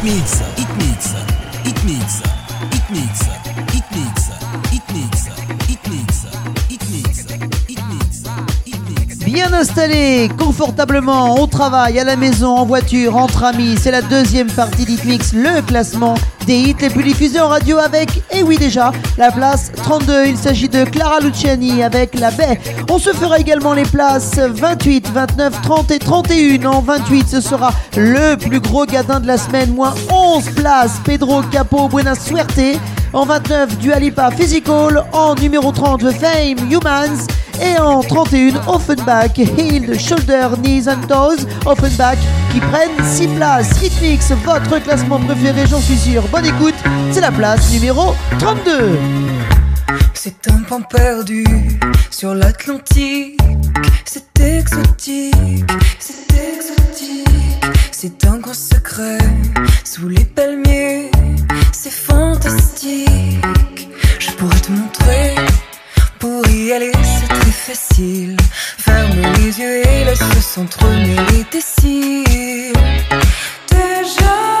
It Mixer, It Mixer, It Mixer, It Mixer. Bien installé, confortablement, au travail, à la maison, en voiture, entre amis, c'est la deuxième partie d'Hitmix, le classement des hits les plus diffusés en radio avec, et oui déjà, la place 32. Il s'agit de Clara Luciani avec La Baie. On se fera également les places 28, 29, 30 et 31. En 28, ce sera le plus gros gadin de la semaine, moins 11 places. Pedro Capo Buena Suerte. En 29, Dualipa Physical. En numéro 30, The Fame Humans. Et en 31, Offenbach, Healed, Shoulder, Knees and Toes, Offenbach, qui prennent 6 places. Hitmix, votre classement préféré, j'en suis sûr. Bonne écoute, c'est la place numéro 32. C'est un pan perdu sur l'Atlantique. C'est exotique, c'est exotique. C'est un grand secret sous les palmiers. C'est fantastique. Ferme les yeux et laisse s'entremêler tes cils. Déjà,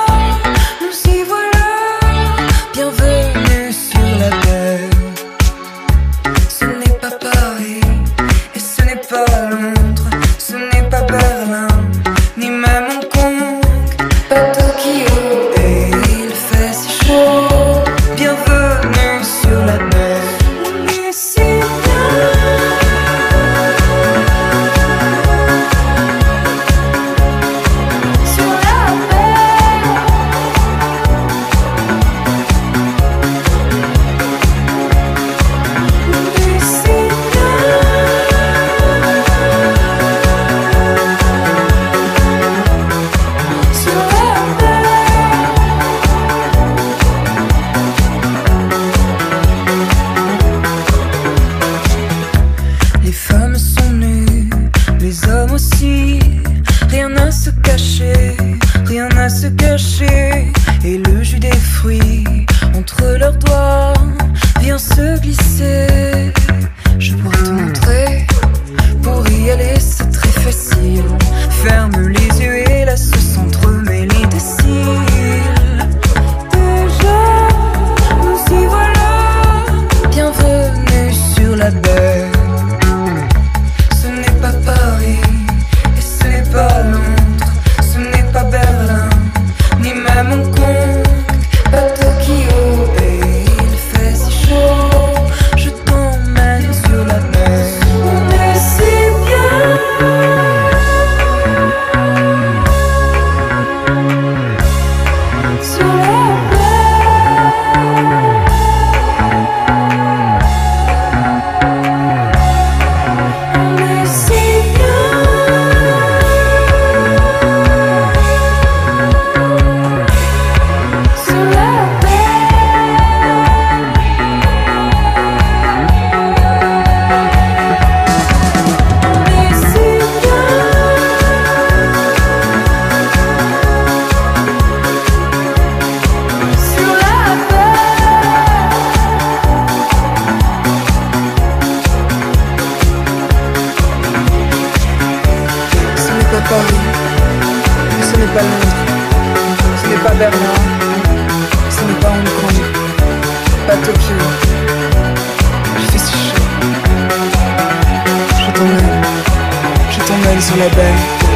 baby.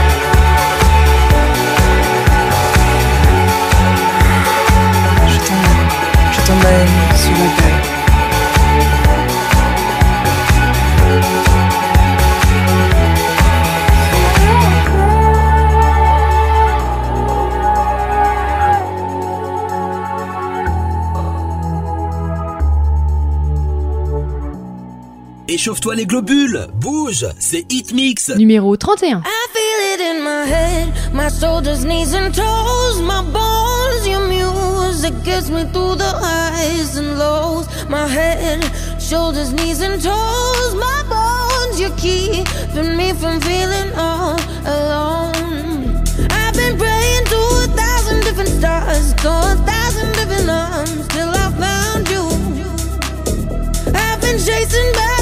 Échauffe-toi les globules, bouge, c'est Hitmix. Numéro 31. I feel it in my head, my shoulders, knees and toes, my bones, your music gets me through the highs and lows. My head, shoulders, knees and toes, my bones, you're keeping me from feeling all alone. I've been praying to a thousand different stars, to a thousand different arms, till I found you. I've been chasing by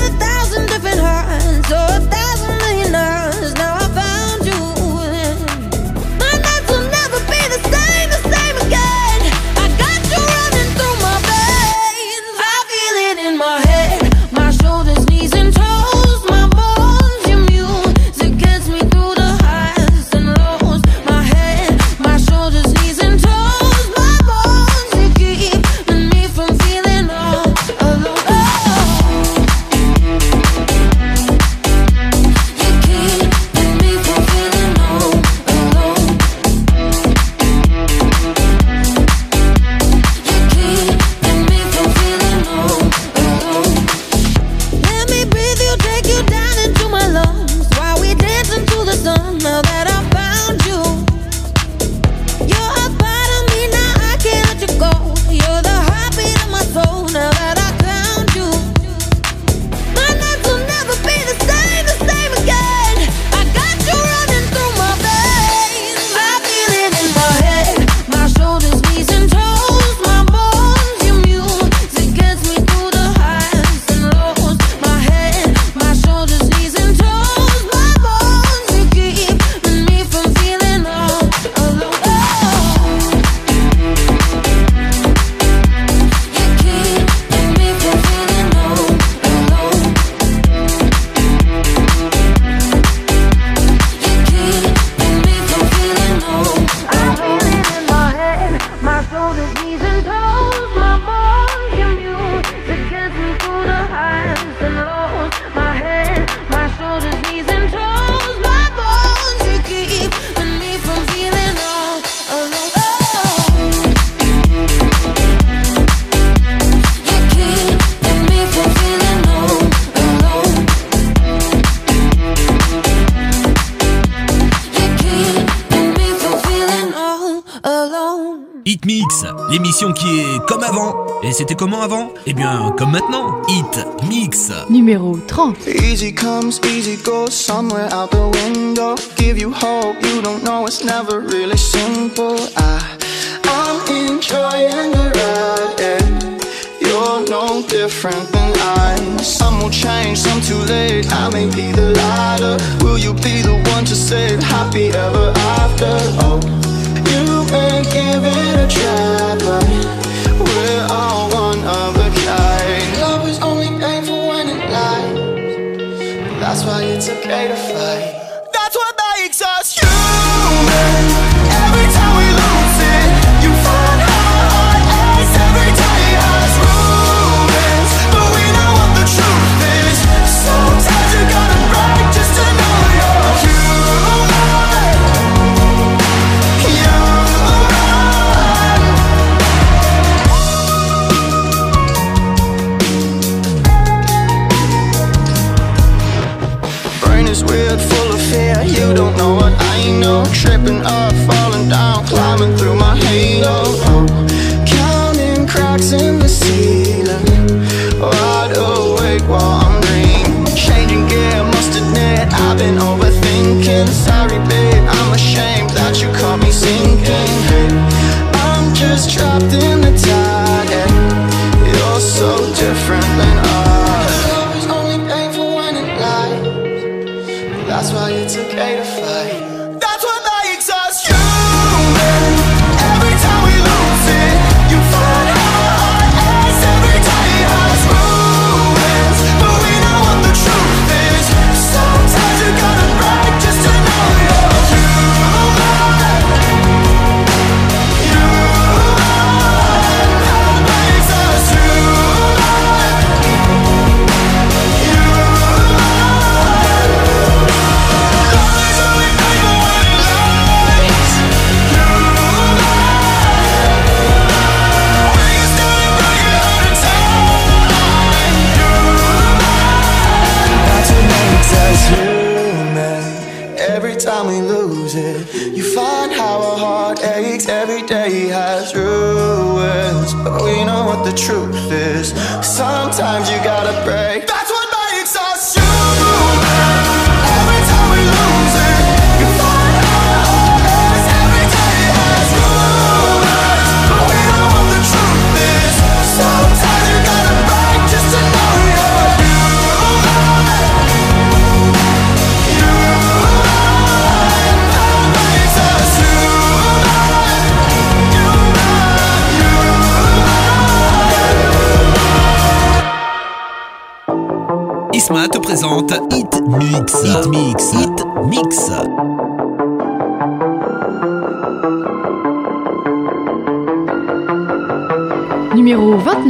Et c'était comment avant? Eh bien, comme maintenant, Hit Mix numéro 30. Easy comes, easy goes, somewhere out the window. Give you hope, you don't know it's never really simple. I'm enjoying the ride, you're no different than I. Some will change, some too late. I may be the lighter. Will you be the one to save? Happy ever after. Oh, you ain't giving a try, but. We're all one of a kind. Love only when it lies. That's why it's okay to fight. gotta break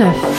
9.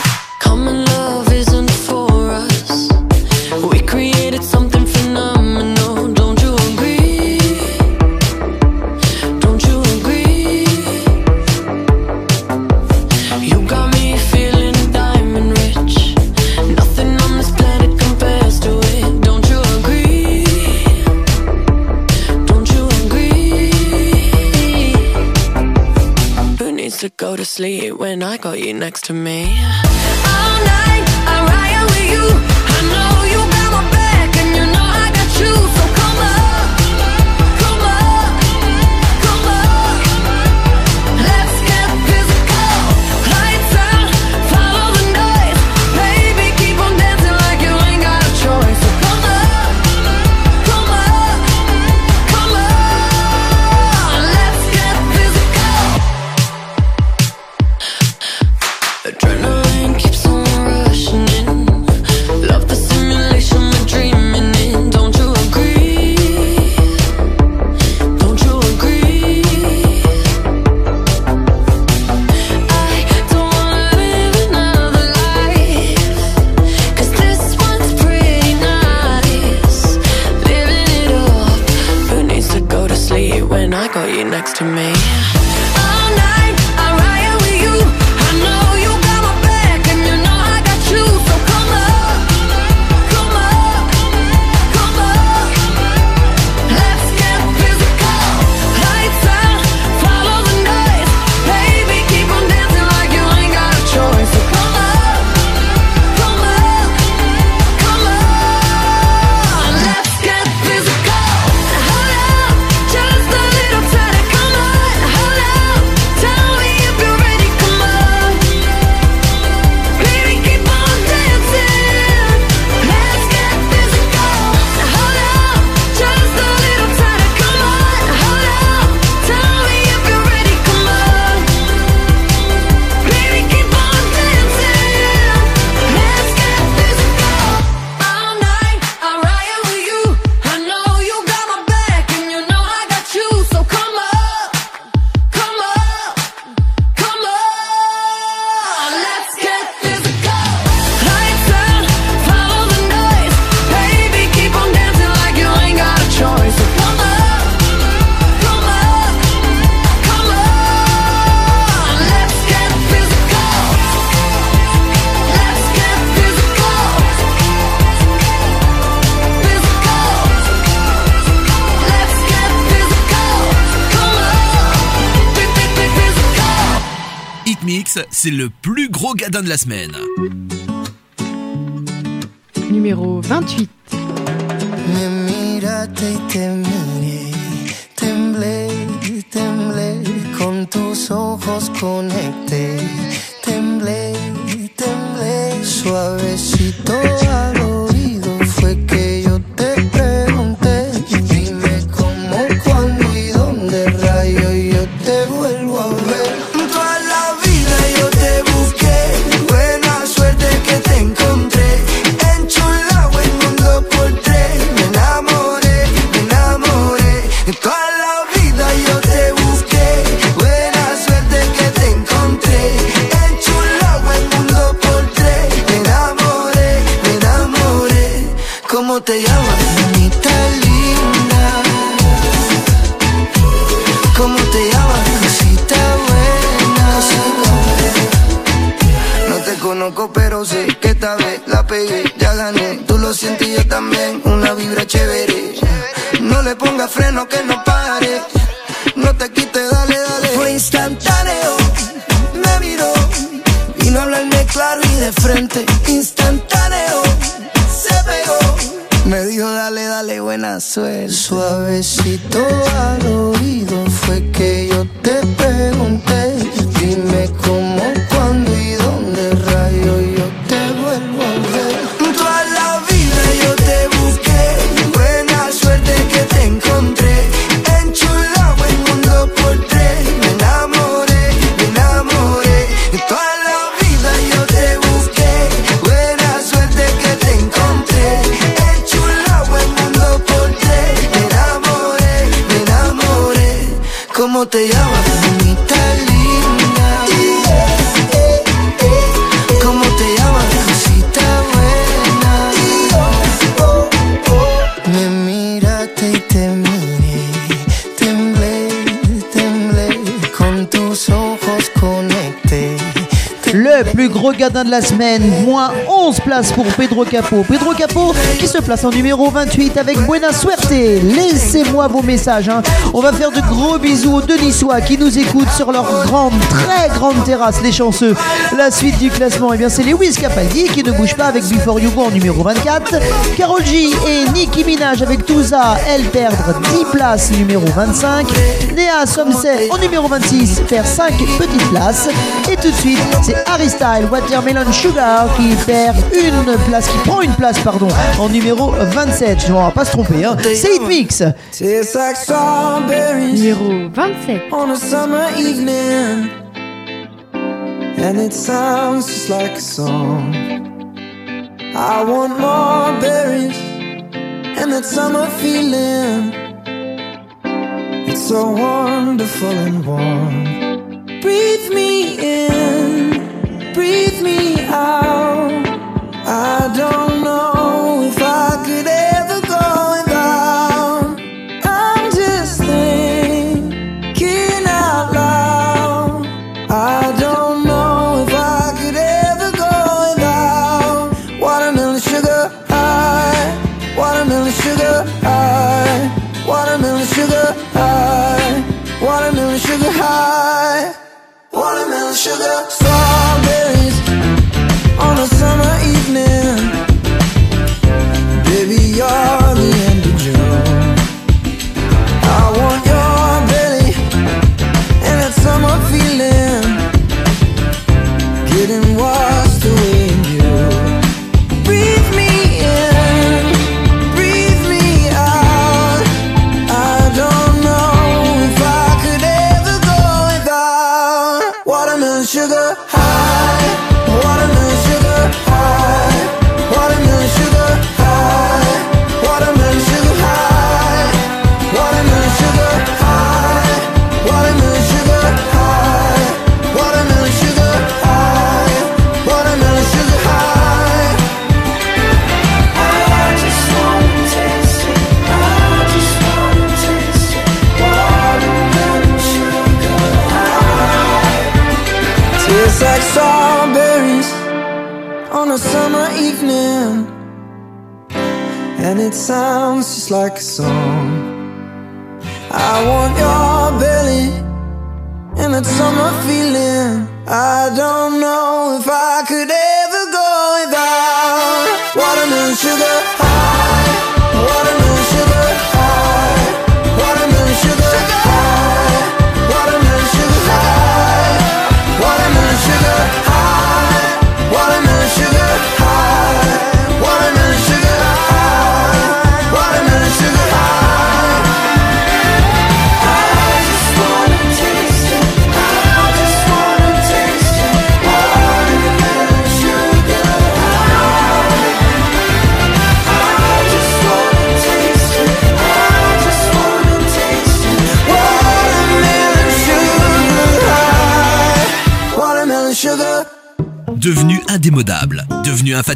gadin de la semaine. Numéro 28. temblé, temblé con tus ojos conecté. gadin de la semaine, moins 11 places pour Pedro Capo. Pedro Capo qui se place en numéro 28 avec Buena Suerte. Laissez-moi vos messages. Hein. On va faire de gros bisous aux Denissois qui nous écoutent sur leur grande, très grande terrasse, les chanceux. La suite du classement, eh bien c'est Lewis Capaldi qui ne bouge pas avec Before You Go en numéro 24. Carol G et Nicki Minaj avec Touza, elles perdent 10 places, numéro 25. Néa Somset en numéro 26 perd 5 petites places. Et tout de suite, c'est Harry Style, Watermelon Sugar qui perd une place, qui prend une place, pardon, en numéro 27. Je ne vais pas se tromper. Hein. C'est Hit Mix. Numéro 27. On a summer evening. And it sounds just like a song. I want more berries and that summer feeling. It's so wonderful and warm. Breathe me in. breathe me out. I don't know.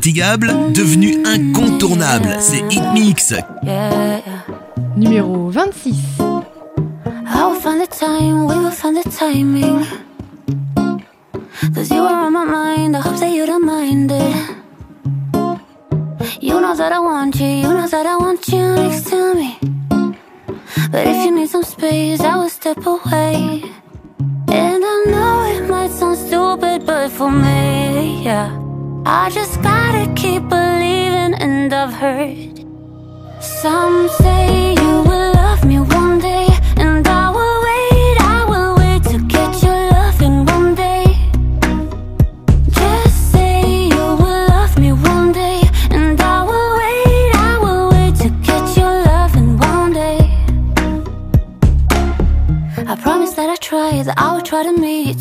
Infatigable, devenu incontournable, c'est Hit Mix. Yeah. Numéro 26. I will find the time, we will find the timing. Cause you are on my mind, I hope that you don't mind it. You know that I want you, you know that I want you next to me. But if you need some space, I will step away. And I know it might sound stupid, but for me, yeah. I just gotta keep believing, and I've heard some say you will love me one day, and I will wait, I will wait to get your loving one day. Just say you will love me one day, and I will wait, I will wait to get your loving one day. I promise that I try, that I will try to meet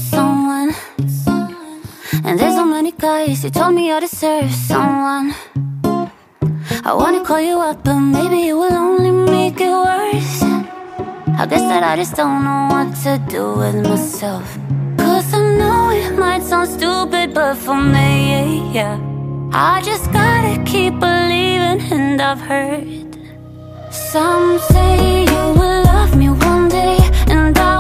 guys who told me I deserve someone. I wanna call you up, but maybe it will only make it worse. I guess that I just don't know what to do with myself. Cause I know it might sound stupid, but for me, yeah. I just gotta keep believing, and I've heard some say you will love me one day, and I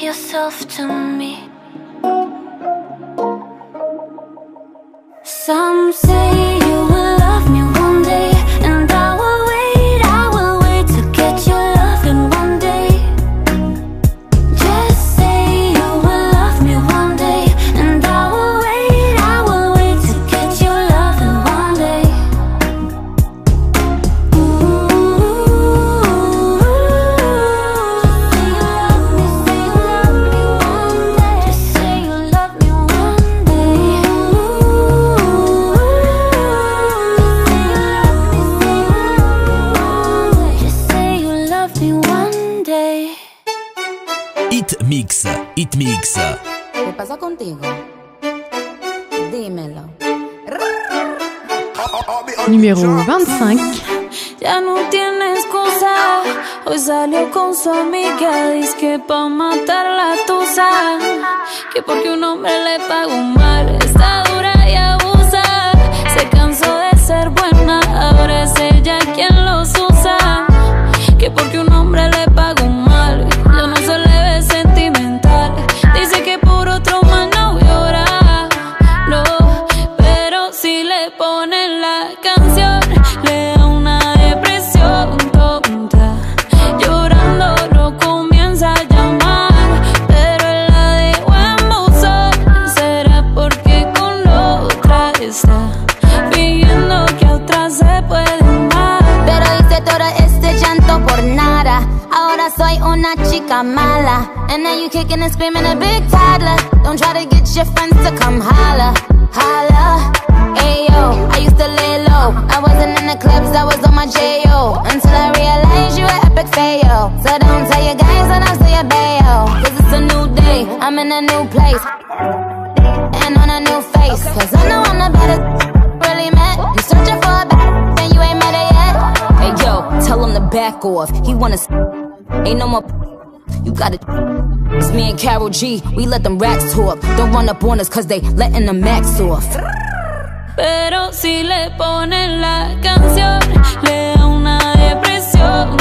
yourself to me. Friends to come holla. Holla. Ayo, I used to lay low. I wasn't in the clubs, I was on my J.O. Until I realized you were epic fail. So don't tell your guys that I'm still your bayo. Cause it's a new day, I'm in a new place. And on a new face. Cause I know I'm the better really met. You searching for a better and you ain't met her yet. Hey yo, tell him to back off. He wanna s- ain't no more. You gotta. It's me and Carol G. We let them racks talk. Don't run up on us cause they letting the max off. Pero si le ponen la canción, le da una depresión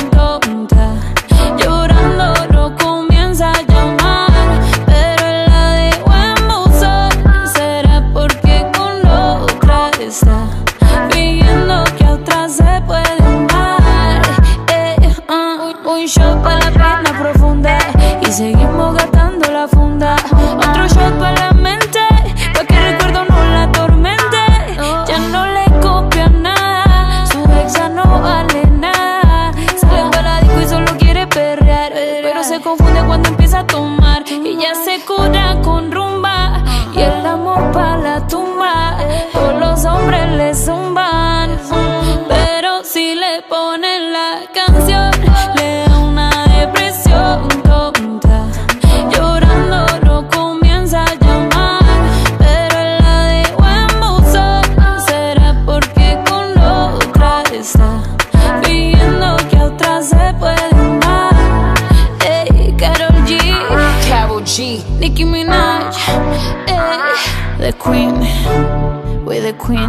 Queen.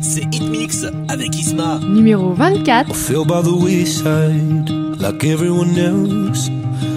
C'est Hitmix avec Isma. Numéro 24. I feel by the wayside like everyone else.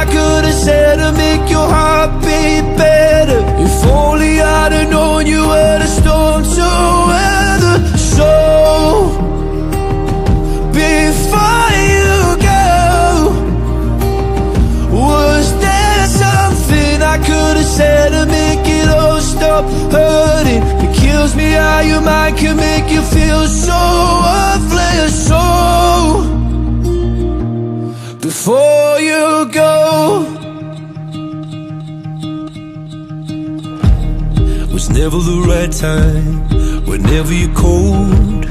I could have said to make your heart beat better? If only I'd have known you were the storm to weather. So, before you go, was there something I could have said to make it all stop hurting? It kills me how your mind can make you feel so worthless. So, before you go, was never the right time. Whenever you're cold,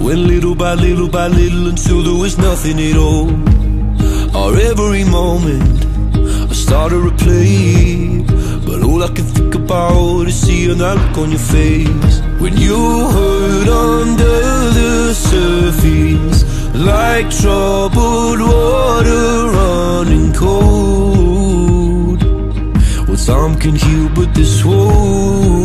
went little by little by little until there was nothing at all. Our every moment I started to play But all I can think about is seeing that look on your face When you hurt under the surface Like troubled Can heal, but this whole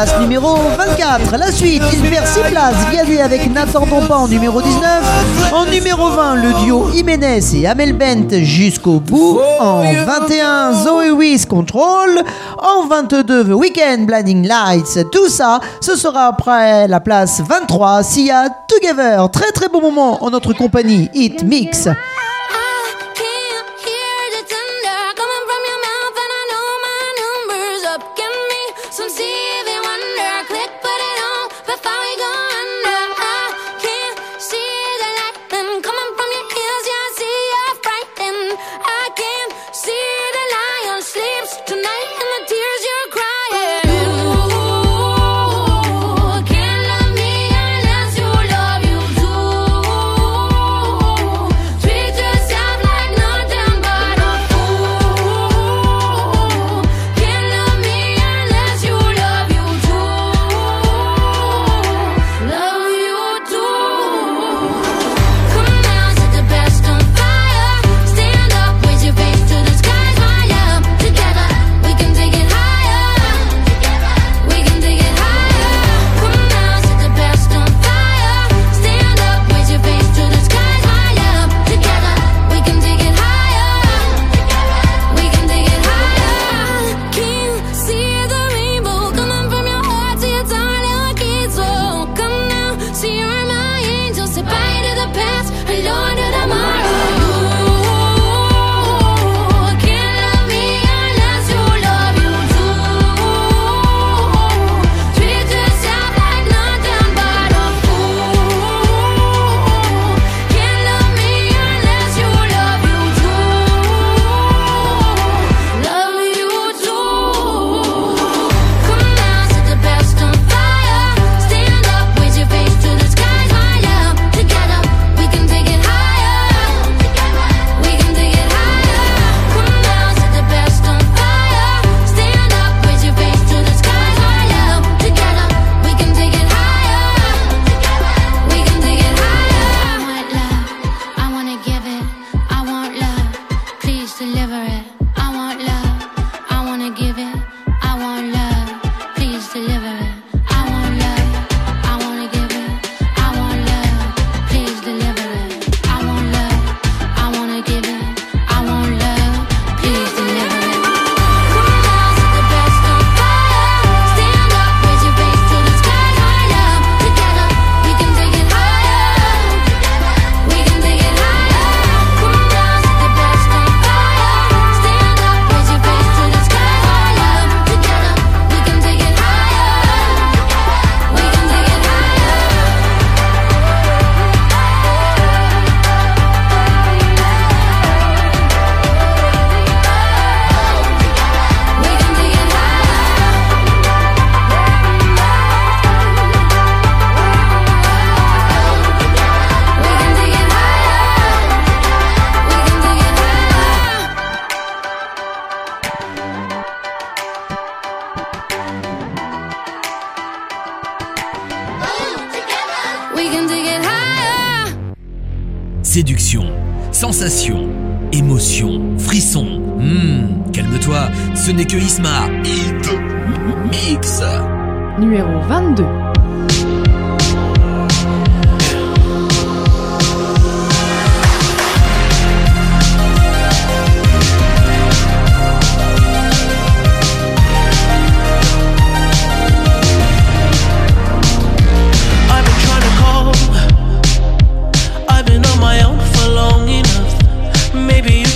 place numéro 24. La suite, il perd 6 places. Vianney avec Nathan Dompan numéro 19. En numéro 20, le duo Jiménez et Amel Bent jusqu'au bout. En 21, Zoé Wiss Control. En 22, The Weekend Blinding Lights. Tout ça, ce sera après la place 23, Sia Together. Très très beau moment en notre compagnie Hit Mix.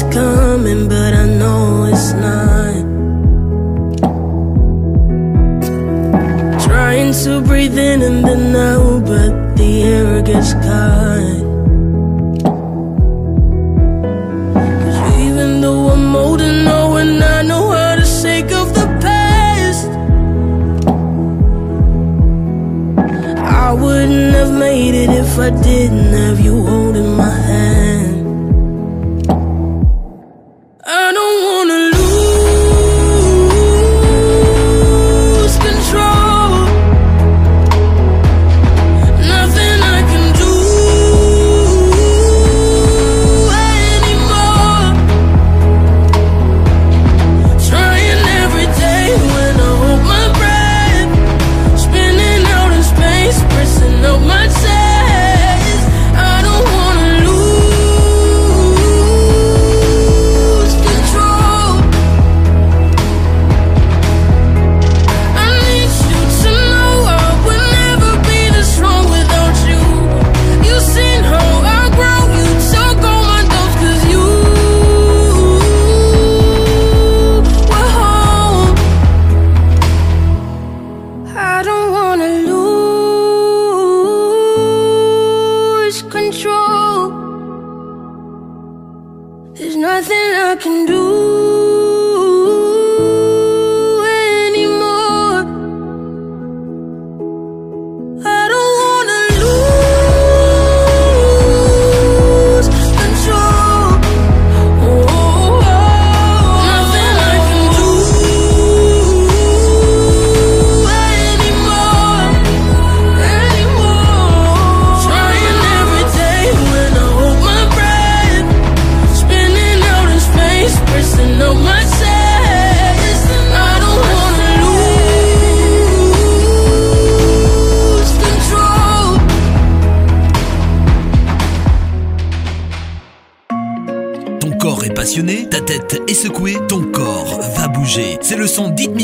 Think it's nothing I can do. C'est le son Deep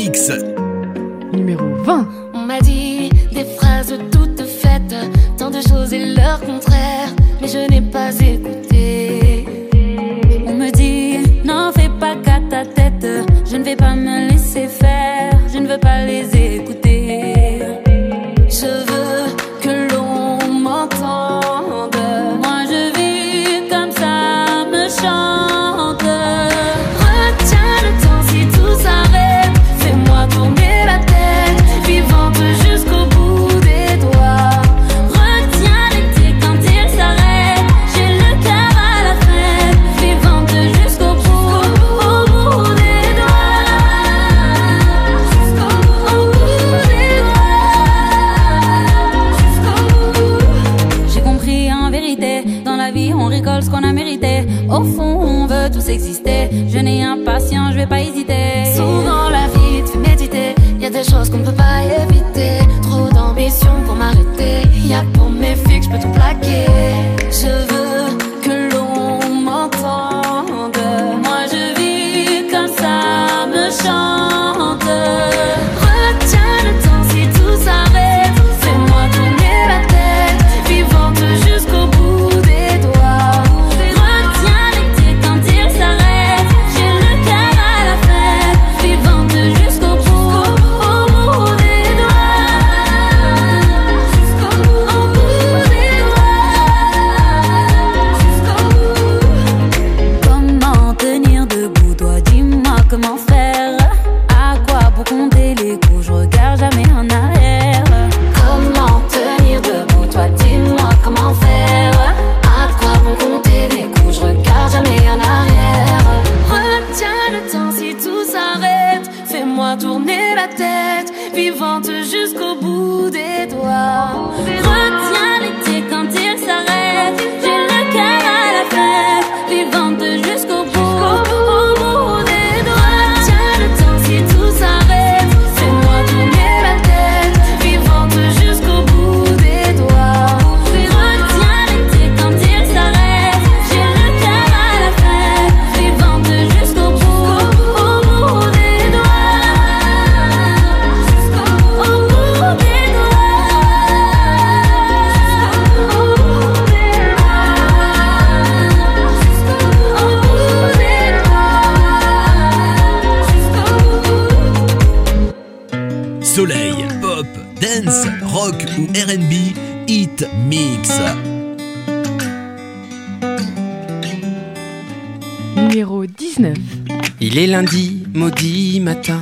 matin.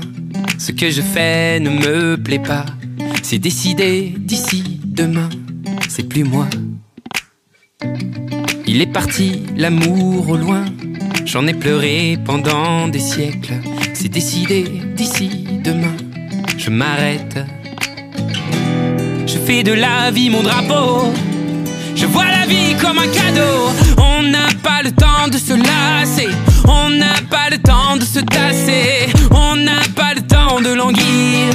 Ce que je fais ne me plaît pas. C'est décidé d'ici demain. C'est plus moi. Il est parti, l'amour au loin. J'en ai pleuré pendant des siècles. C'est décidé d'ici demain. Je m'arrête. Je fais de la vie mon drapeau. Je vois la vie comme un cadeau. On n'a pas le temps de se lasser. On n'a pas le temps de se tasser. On n'a pas le temps de languir.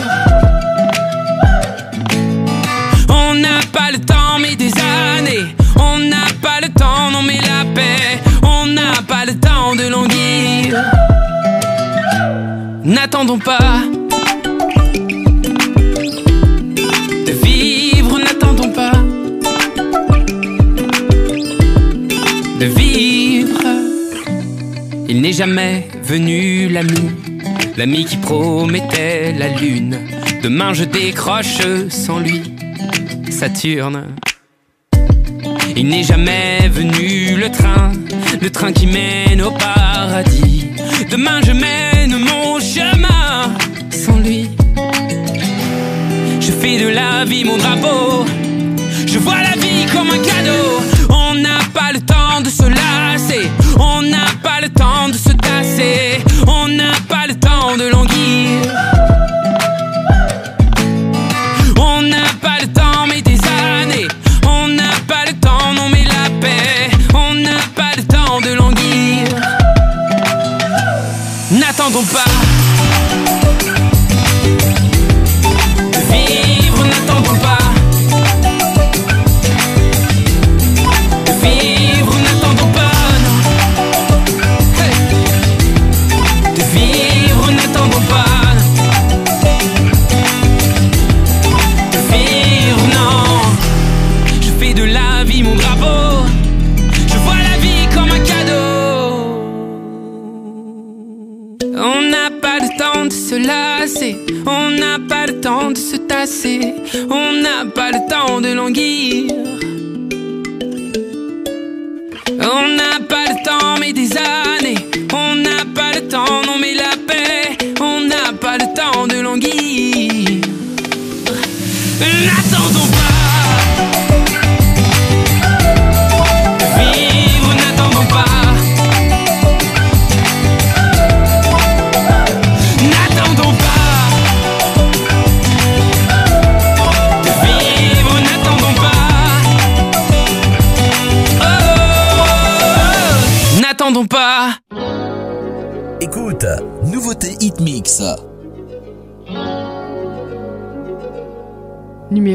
On n'a pas le temps, mais des années. On n'a pas le temps, non, mais la paix. On n'a pas le temps de languir. N'attendons pas. De vivre, n'attendons pas. de vivre. Il n'est jamais venu l'ami, l'ami qui promettait la lune. Demain je décroche sans lui, Saturne. Il n'est jamais venu le train, le train qui mène au paradis. Demain je mène mon chemin sans lui. Je fais de la vie mon drapeau. Je vois la vie comme un cadeau. On n'a pas le temps de se lasser. On n'a pas le temps de se tasser. On n'a pas le temps de languir.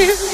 you.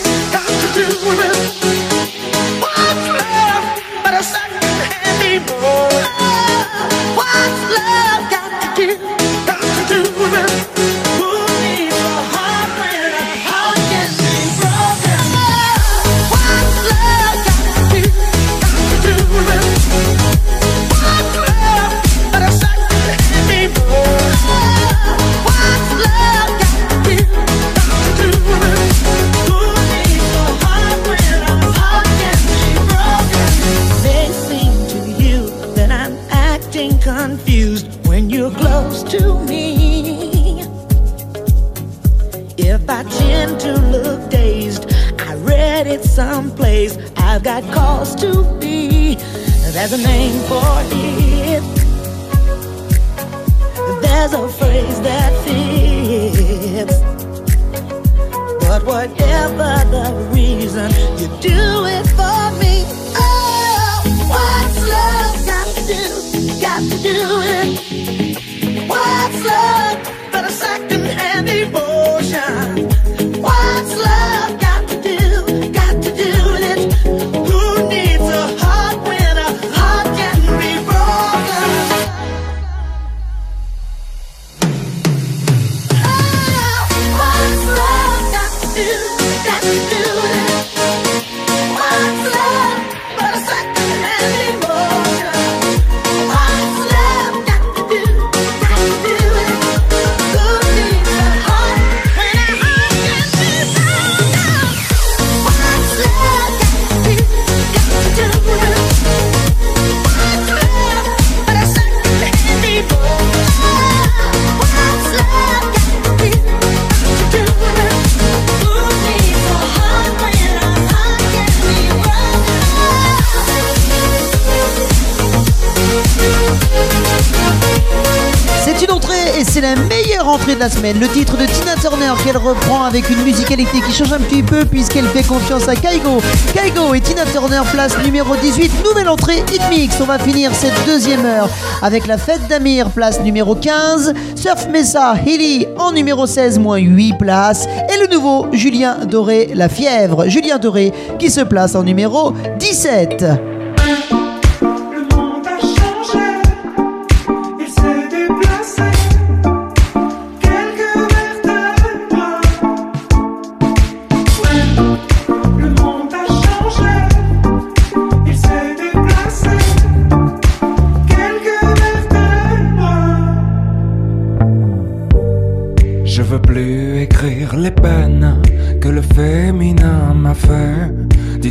rentrée de la semaine, le titre de Tina Turner qu'elle reprend avec une musicalité qui change un petit peu puisqu'elle fait confiance à Kaigo. Kaigo et Tina Turner, place numéro 18, nouvelle entrée Hitmix. On va finir cette deuxième heure avec la fête d'Amir, place numéro 15, Surf Mesa, Hilly en numéro 16, moins 8 places, et le nouveau Julien Doré, la fièvre. Julien Doré qui se place en numéro 17.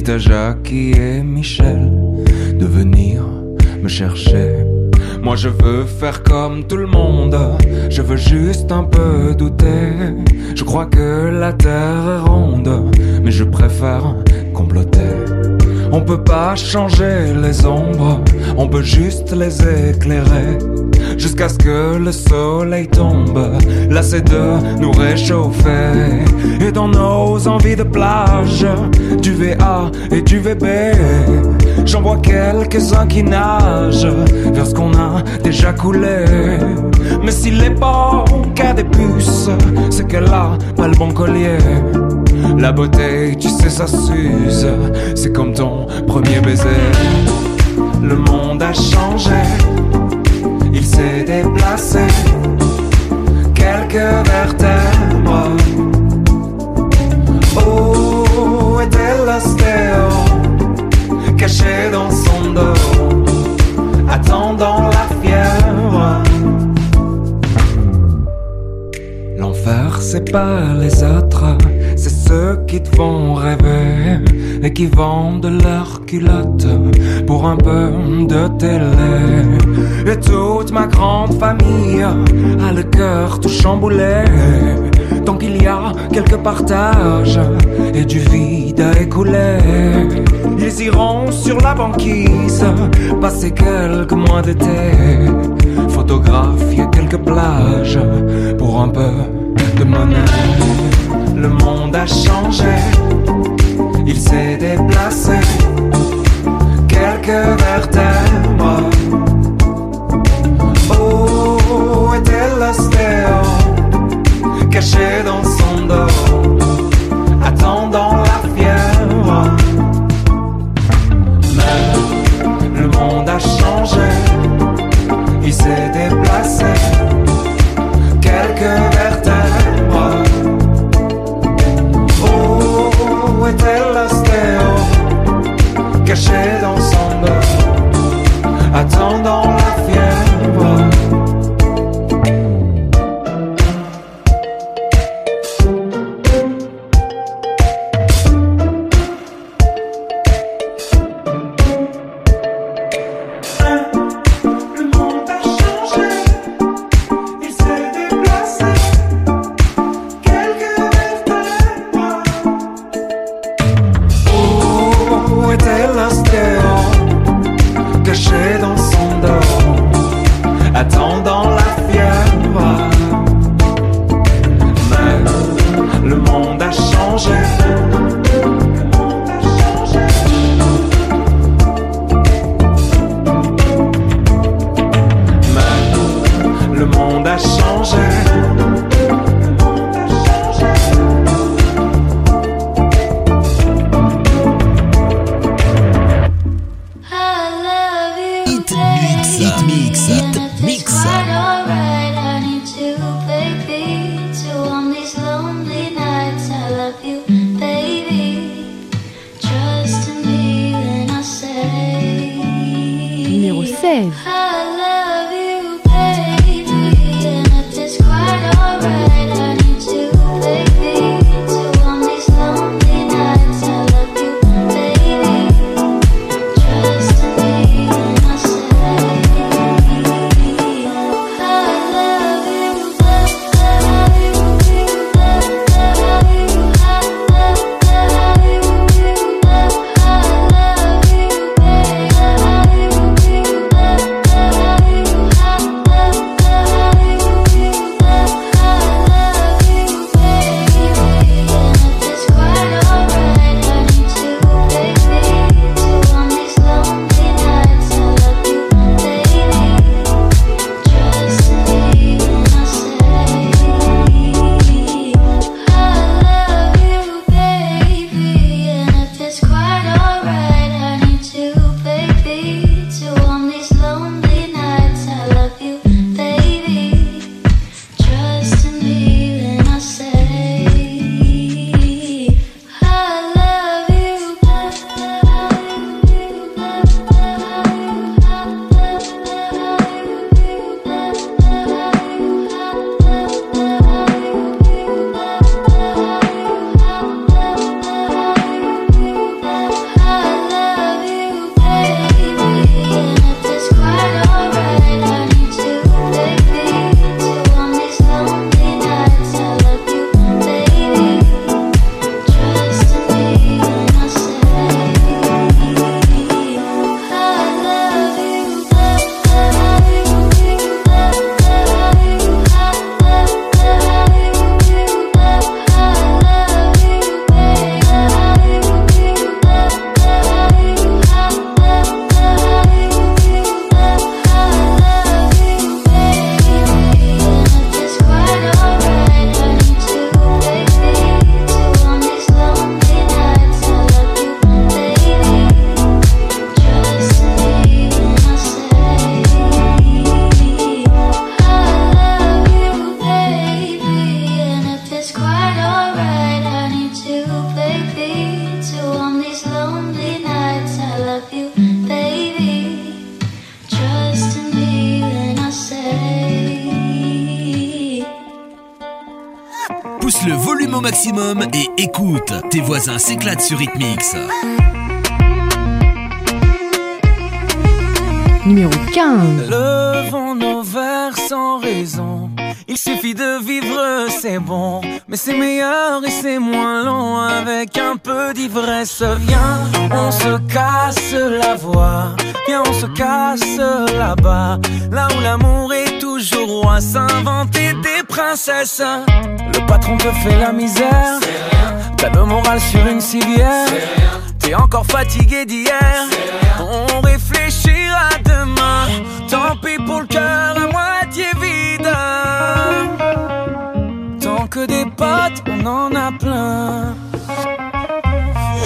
dit à Jackie et Michel de venir me chercher. Moi je veux faire comme tout le monde, je veux juste un peu douter. Je crois que la terre est ronde, mais je préfère comploter. On peut pas changer les ombres, on peut juste les éclairer. Jusqu'à ce que le soleil tombe, c'est de nous réchauffer. Et dans nos envies de plage, du VA et du VB, j'en vois quelques-uns qui nagent vers ce qu'on a déjà coulé. Mais s'il est pas qu'à des puces, c'est qu'elle a pas le bon collier. La beauté, tu sais, ça s'use. C'est comme ton premier baiser. Le monde a changé, il s'est déplacé. Quelques vertèbres. Où était l'ostéo Caché dans son dos, attendant la fièvre? L'enfer, pas les autres, ceux qui te font rêver et qui vendent leurs culottes pour un peu de télé. Et toute ma grande famille a le cœur tout chamboulé. Tant qu'il y a quelques partages et du vide à écouler, ils iront sur la banquise passer quelques mois d'été, photographier quelques plages pour un peu de monnaie. Le monde a changé, il s'est déplacé, quelques vertèbres. Où était l'ostéo, caché dans son dos, day. Voisins s'éclatent sur Hitmix. Numéro 15. Levons nos verres sans raison. Il suffit de vivre, c'est bon. Mais c'est meilleur et c'est moins long avec un peu d'ivresse. Viens, on se casse la voix. Viens, on se casse là-bas. Là où l'amour est toujours roi. S'inventer des princesses. Le patron te fait la misère. T'as le moral sur une civière. T'es encore fatigué d'hier. On réfléchira demain. Tant pis pour le cœur à moitié vide. Tant que des potes, on en a plein.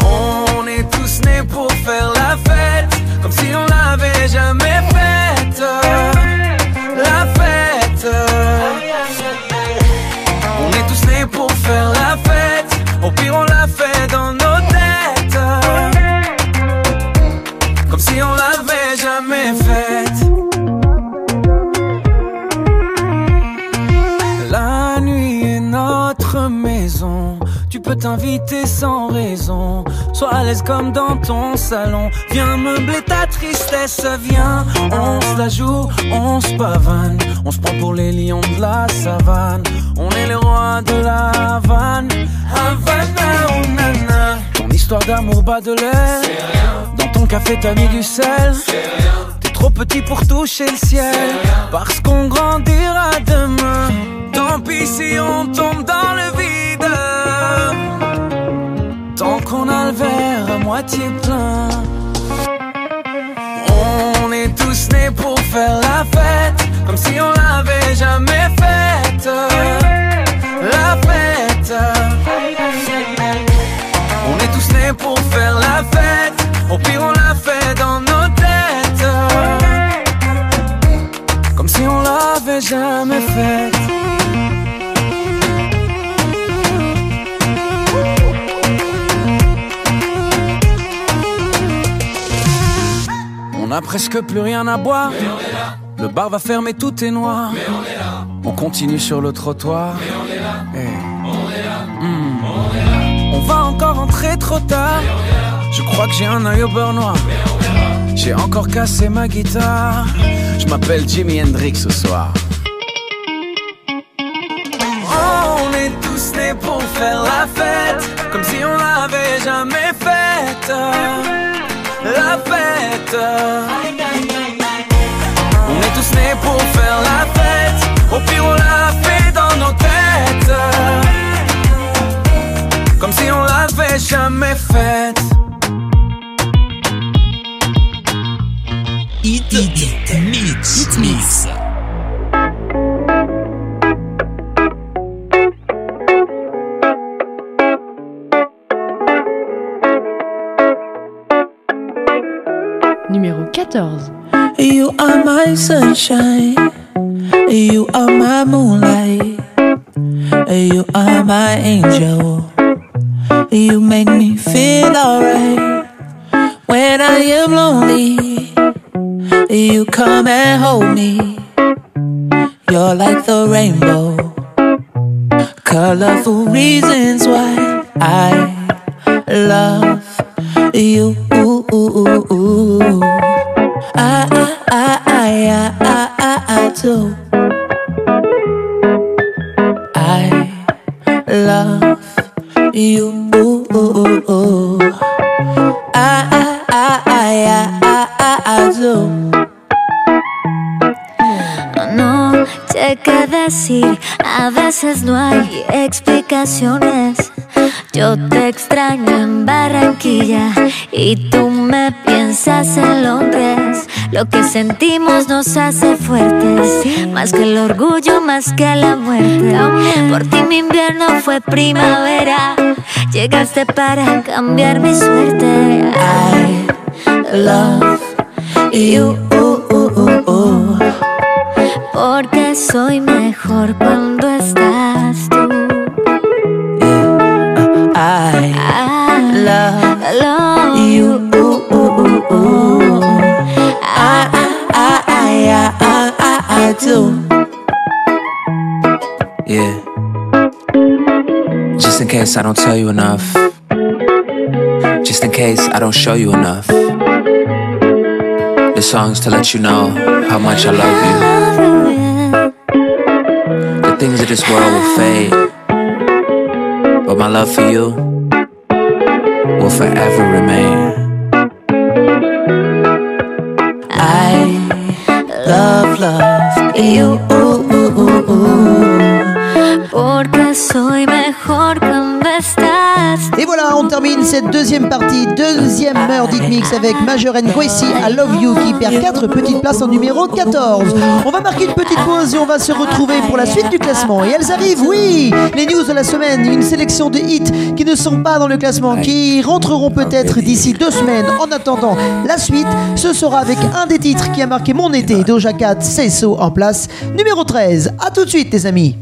On est tous nés pour faire la fête. Comme si on l'avait jamais peux t'inviter sans raison. Sois à l'aise comme dans ton salon. Viens meubler ta tristesse. Viens, on se la joue, on se pavane. On se prend pour les lions de la savane. On est les rois de la Havane. Havana, oh nana. Ton histoire d'amour bat de l'air. Dans ton café, t'as mis du sel. T'es trop petit pour toucher le ciel. Parce qu'on grandira demain. Tant pis si on tombe dans le le verre à moitié plein. On est tous nés pour faire la fête. Comme si on l'avait jamais faite. La fête. On est tous nés pour faire la fête. Au pire, on l'a fait dans nos têtes. Comme si on l'avait jamais faite. Presque plus rien à boire. Le bar va fermer, tout est noir. On continue sur le trottoir. On va encore rentrer trop tard. Je crois que j'ai un œil au beurre noir. J'ai encore cassé ma guitare. Je m'appelle Jimi Hendrix ce soir. Oh, on est tous nés pour faire la fête. Comme si on l'avait jamais faite. La fête. On est tous nés pour faire la fête. Au pire, on l'a fait dans nos têtes. Comme si on l'avait jamais faite. Hit, mix, mix. 14. You are my sunshine. You are my moonlight. You are my angel. You make me feel alright. When I am lonely, you come and hold me. You're like the rainbow. Colorful reasons why I love you. Do. I love you. I, I, I, I, I. No sé qué decir, a veces no hay explicaciones. Yo te extraño en Barranquilla y tú me piensas en Londres. Lo que sentimos nos hace fuertes, más que el orgullo, más que la muerte. Por ti mi invierno fue primavera, llegaste para cambiar mi suerte. I love you. Porque soy mejor cuando estás tú. I love love you. I, I, I, I, do. Yeah. Just in case I don't tell you enough. Just in case I don't show you enough. This song's to let you know how much I love you. The things of this world will fade, but my love for you will forever remain. You. Deuxième partie, deuxième heure d'Hit Mix avec Major and Gracie I Love You qui perd 4 petites places en numéro 14. On va marquer une petite pause et on va se retrouver pour la suite du classement. Et elles arrivent, oui Les news de la semaine, une sélection de hits qui ne sont pas dans le classement, qui rentreront peut-être d'ici deux semaines. En attendant, la suite, ce sera avec un des titres qui a marqué mon été, Doja Cat, C'est So en place, numéro 13. A tout de suite, les amis.